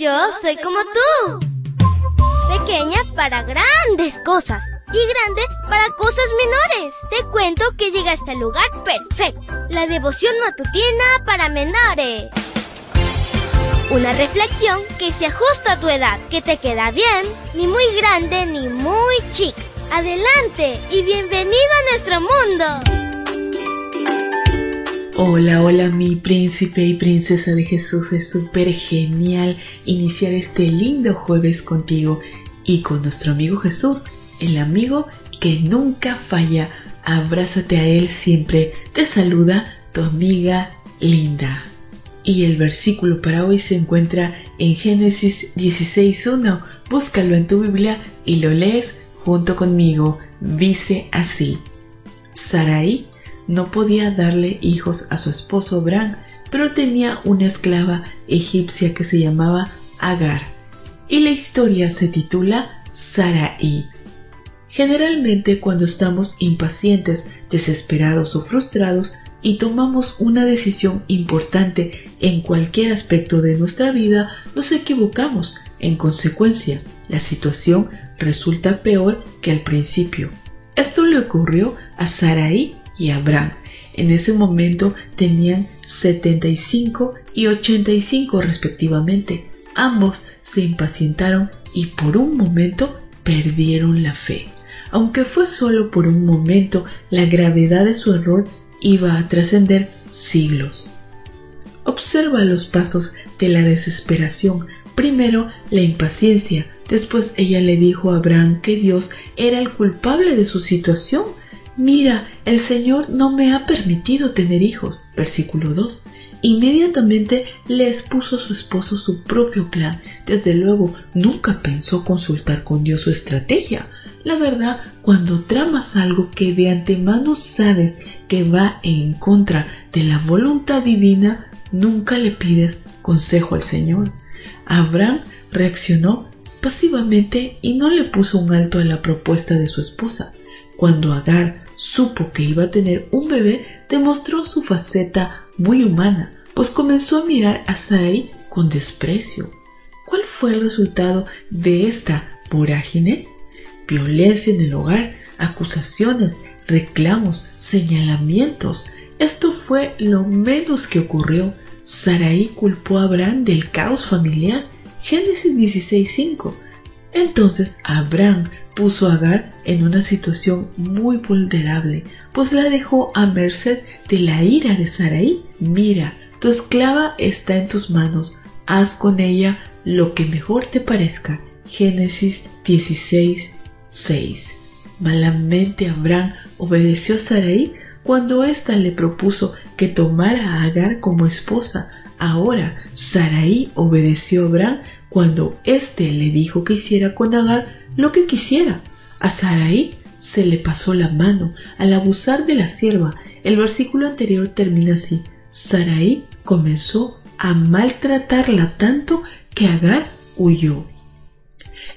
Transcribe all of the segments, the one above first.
Yo soy como tú. Pequeña para grandes cosas y grande para cosas menores. Te cuento que llegaste al lugar perfecto. La devoción matutina para menores. Una reflexión que se ajusta a tu edad, que te queda bien, ni muy grande ni muy chica. Adelante y bienvenido a nuestro mundo. Hola, hola mi príncipe y princesa de Jesús. Es súper genial iniciar este lindo jueves contigo y con nuestro amigo Jesús, el amigo que nunca falla. Abrázate a Él siempre. Te saluda tu amiga Linda. Y el versículo para hoy se encuentra en Génesis 16.1. Búscalo en tu Biblia y lo lees junto conmigo. Dice así. Sarai no podía darle hijos a su esposo Bran, pero tenía una esclava egipcia que se llamaba Agar. Y la historia se titula Sarai. Generalmente cuando estamos impacientes, desesperados o frustrados y tomamos una decisión importante en cualquier aspecto de nuestra vida, nos equivocamos. En consecuencia, la situación resulta peor que al principio. Esto le ocurrió a Sarai y Abraham. En ese momento tenían 75 y 85 respectivamente. Ambos se impacientaron y por un momento perdieron la fe. Aunque fue solo por un momento, la gravedad de su error iba a trascender siglos. Observa los pasos de la desesperación. Primero la impaciencia, después ella le dijo a Abraham que Dios era el culpable de su situación Mira, el Señor no me ha permitido tener hijos. Versículo 2. Inmediatamente le expuso a su esposo su propio plan. Desde luego, nunca pensó consultar con Dios su estrategia. La verdad, cuando tramas algo que de antemano sabes que va en contra de la voluntad divina, nunca le pides consejo al Señor. Abraham reaccionó pasivamente y no le puso un alto a la propuesta de su esposa. Cuando Agar supo que iba a tener un bebé, demostró su faceta muy humana, pues comenzó a mirar a Sarai con desprecio. ¿Cuál fue el resultado de esta vorágine? Violencia en el hogar, acusaciones, reclamos, señalamientos. Esto fue lo menos que ocurrió. Sarai culpó a Abraham del caos familiar. Génesis 16:5. Entonces Abraham puso a Agar en una situación muy vulnerable, pues la dejó a merced de la ira de Sarai. Mira, tu esclava está en tus manos, haz con ella lo que mejor te parezca. Génesis 16, 6. Malamente Abraham obedeció a Sarai cuando ésta le propuso que tomara a Agar como esposa. Ahora Sarai obedeció a Abraham cuando éste le dijo que hiciera con Agar lo que quisiera. A Sarai se le pasó la mano al abusar de la sierva. El versículo anterior termina así. Sarai comenzó a maltratarla tanto que Agar huyó.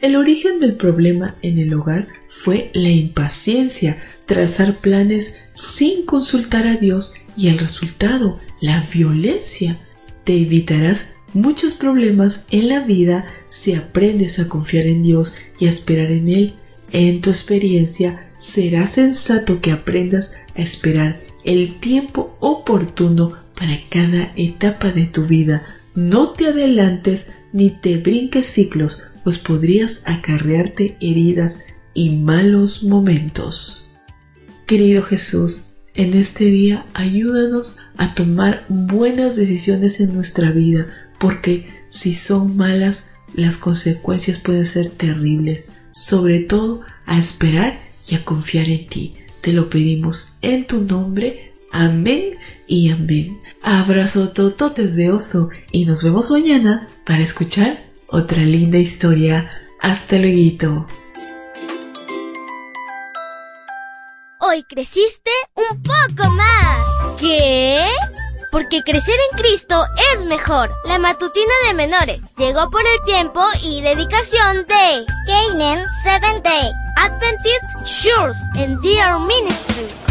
El origen del problema en el hogar fue la impaciencia, trazar planes sin consultar a Dios y el resultado, la violencia. Te evitarás muchos problemas en la vida si aprendes a confiar en Dios y a esperar en Él. En tu experiencia será sensato que aprendas a esperar el tiempo oportuno para cada etapa de tu vida. No te adelantes ni te brinques ciclos, pues podrías acarrearte heridas y malos momentos. Querido Jesús, en este día ayúdanos a tomar buenas decisiones en nuestra vida, porque si son malas, las consecuencias pueden ser terribles, sobre todo a esperar y a confiar en ti. Te lo pedimos en tu nombre. Amén y amén. Abrazo tototes de oso y nos vemos mañana para escuchar otra linda historia. Hasta luego. Hoy creciste un poco más. ¿Qué? porque crecer en Cristo es mejor. La matutina de menores llegó por el tiempo y dedicación de Canaan Seventh Day Adventist Shores and Dear Ministry.